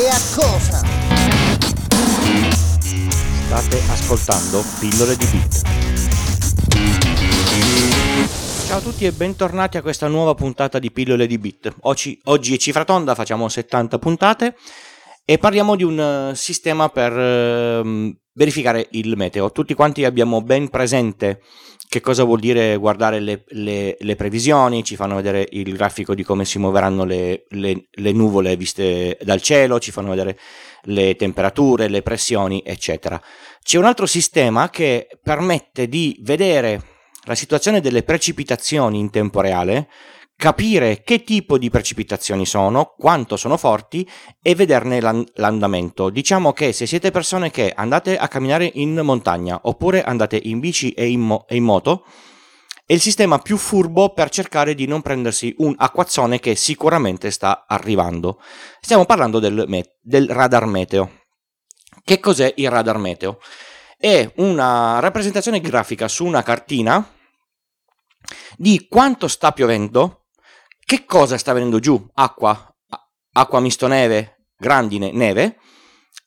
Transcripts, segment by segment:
e a cosa? State ascoltando Pillole di Bit. Ciao a tutti e bentornati a questa nuova puntata di Pillole di Bit. Oggi, oggi è cifra tonda, facciamo 70 puntate e parliamo di un uh, sistema per uh, verificare il meteo. Tutti quanti abbiamo ben presente che cosa vuol dire guardare le, le, le, previsioni, ci fanno vedere il grafico di come si muoveranno le, le, nuvole viste dal cielo, ci fanno vedere le temperature, le pressioni, eccetera. C'è un altro sistema che permette di vedere la situazione delle precipitazioni in tempo reale capire che tipo di precipitazioni sono, quanto sono forti e vederne l'andamento. Diciamo che se siete persone che andate a camminare in montagna oppure andate in bici e in, mo- e in moto, è il sistema più furbo per cercare di non prendersi un acquazzone che sicuramente sta arrivando. Stiamo parlando del, me- del radar meteo. Che cos'è il radar meteo? È una rappresentazione grafica su una cartina di quanto sta piovendo che cosa sta venendo giù? Acqua, acqua misto neve, grandine, neve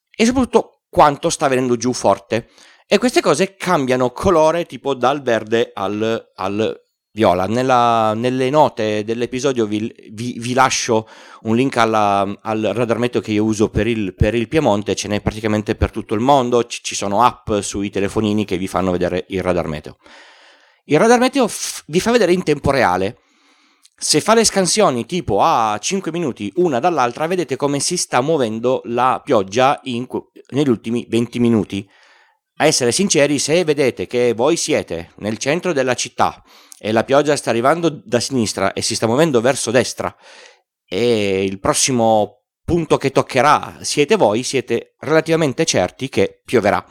e soprattutto quanto sta venendo giù forte. E queste cose cambiano colore tipo dal verde al, al viola. Nella, nelle note dell'episodio vi, vi, vi lascio un link alla, al radar meteo che io uso per il, per il, Piemonte, ce n'è praticamente per tutto il mondo, ci, ci sono app sui telefonini che vi fanno vedere il radar meteo. Il radar meteo f- vi fa vedere in tempo reale se fa le scansioni tipo a 5 minuti una dall'altra, vedete come si sta muovendo la pioggia in, negli ultimi 20 minuti. A essere sinceri, se vedete che voi siete nel centro della città e la pioggia sta arrivando da sinistra e si sta muovendo verso destra e il prossimo punto che toccherà siete voi, siete relativamente certi che pioverà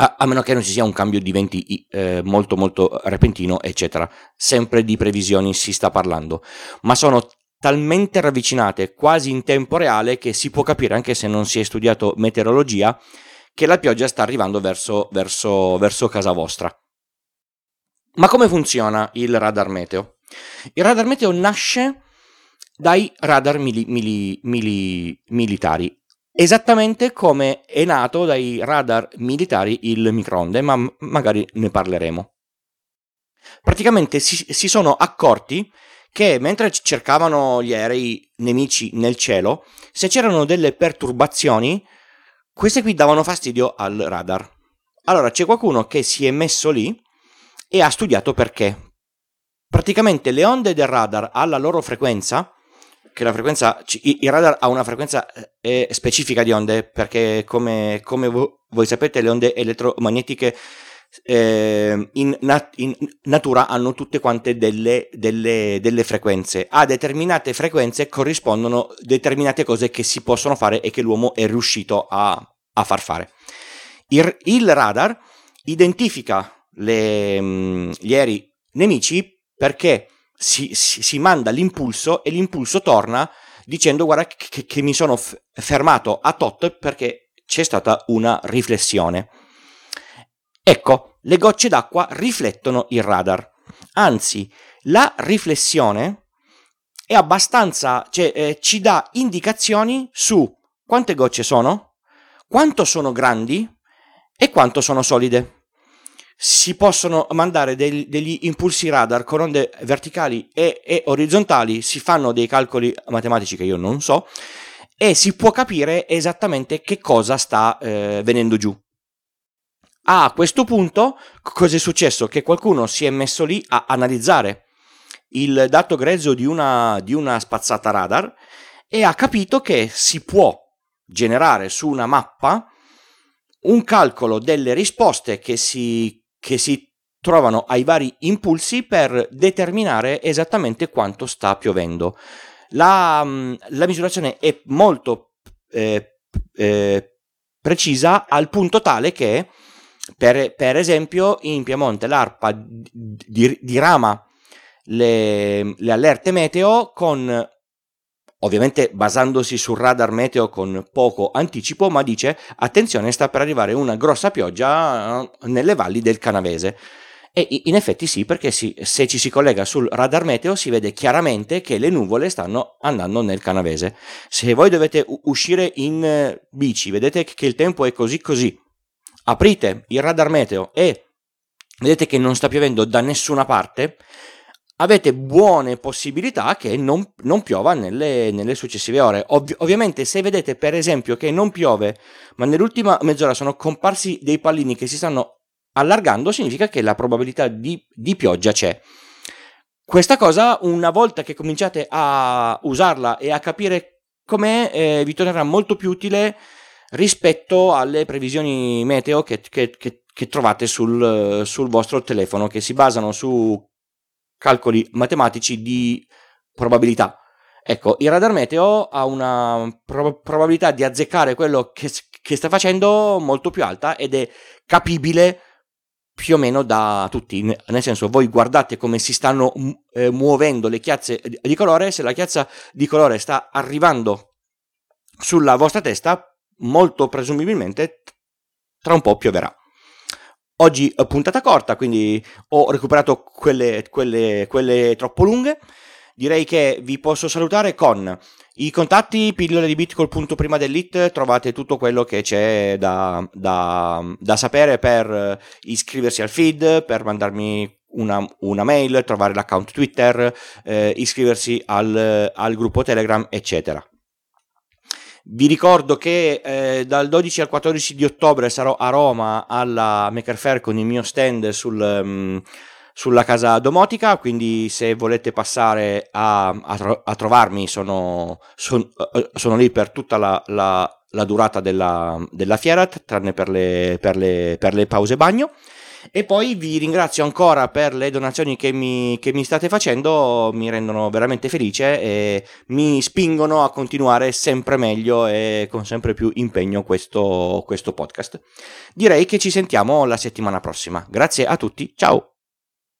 a, a, meno che non ci sia un cambio di venti eh, molto molto repentino, eccetera. Sempre di previsioni si sta parlando, ma sono talmente ravvicinate quasi in tempo reale che si può capire, anche se non si è studiato meteorologia, che la pioggia sta arrivando verso, verso, verso casa vostra. Ma come funziona il radar meteo? Il radar meteo nasce dai radar mili, mili, mili, militari esattamente come è nato dai radar militari il microonde, ma magari ne parleremo. Praticamente si, si sono accorti che mentre cercavano gli aerei nemici nel cielo, se c'erano delle perturbazioni, queste qui davano fastidio al radar. Allora c'è qualcuno che si è messo lì e ha studiato perché. Praticamente le onde del radar alla loro frequenza che la frequenza, il radar ha una frequenza eh, specifica di onde, perché come, come voi sapete le onde elettromagnetiche eh, in, nat- in, natura hanno tutte quante delle, delle, delle, frequenze. A determinate frequenze corrispondono determinate cose che si possono fare e che l'uomo è riuscito a, a far fare. Il, il radar identifica le, mm, gli aerei nemici perché si, si, si manda l'impulso e l'impulso torna dicendo guarda che, che mi sono f- fermato a tot perché c'è stata una riflessione. Ecco, le gocce d'acqua riflettono il radar. Anzi, la riflessione è abbastanza, cioè eh, ci dà indicazioni su quante gocce sono, quanto sono grandi e quanto sono solide si possono mandare degli, degli impulsi radar con onde verticali e, e, orizzontali, si fanno dei calcoli matematici che io non so e si può capire esattamente che cosa sta eh, venendo giù. A questo punto, cosa è successo? Che qualcuno si è messo lì a analizzare il dato grezzo di una, di una spazzata radar e ha capito che si può generare su una mappa un calcolo delle risposte che si che si trovano ai vari impulsi per determinare esattamente quanto sta piovendo. La, mm, la misurazione è molto eh, eh, precisa al punto tale che, per, per esempio, in Piemonte l'ARPA dirama le, le allerte meteo con ovviamente basandosi sul radar meteo con poco anticipo, ma dice attenzione sta per arrivare una grossa pioggia eh, nelle valli del Canavese. E in effetti sì, perché si, se ci si collega sul radar meteo si vede chiaramente che le nuvole stanno andando nel canavese. Se voi dovete uscire in eh, bici, vedete che il tempo è così così, aprite il radar meteo e vedete che non sta piovendo da nessuna parte, avete buone possibilità che non, non piova nelle, nelle, successive ore. Ovvi- ovviamente se vedete per esempio che non piove, ma nell'ultima mezz'ora sono comparsi dei pallini che si stanno allargando, significa che la probabilità di, di pioggia c'è. Questa cosa, una volta che cominciate a usarla e a capire com'è, eh, vi tornerà molto più utile rispetto alle previsioni meteo che, che, che, che trovate sul, sul vostro telefono, che si basano su calcoli matematici di probabilità. Ecco, il radar meteo ha una pro- probabilità di azzeccare quello che, che, sta facendo molto più alta ed è capibile più o meno da tutti. Nel senso, voi guardate come si stanno eh, muovendo le chiazze di colore, se la chiazza di colore sta arrivando sulla vostra testa, molto presumibilmente tra un po' pioverà. Oggi è puntata corta, quindi ho recuperato quelle, quelle, quelle troppo lunghe. Direi che vi posso salutare con i contatti, pillole di bit col punto prima dell'it, trovate tutto quello che c'è da, da, da sapere per iscriversi al feed, per mandarmi una, una mail, trovare l'account Twitter, eh, iscriversi al, al gruppo Telegram, eccetera. Vi ricordo che eh, dal 12 al 14 di ottobre sarò a Roma alla Maker Fair con il mio stand sul, um, sulla casa domotica, quindi se volete passare a, a, tro- a trovarmi sono, son, uh, sono, lì per tutta la, la, la durata della, della, fiera, tranne per le, per le, per le pause bagno. E poi vi ringrazio ancora per le donazioni che mi, che mi, state facendo, mi rendono veramente felice e mi spingono a continuare sempre meglio e con sempre più impegno questo, questo podcast. Direi che ci sentiamo la settimana prossima. Grazie a tutti, ciao!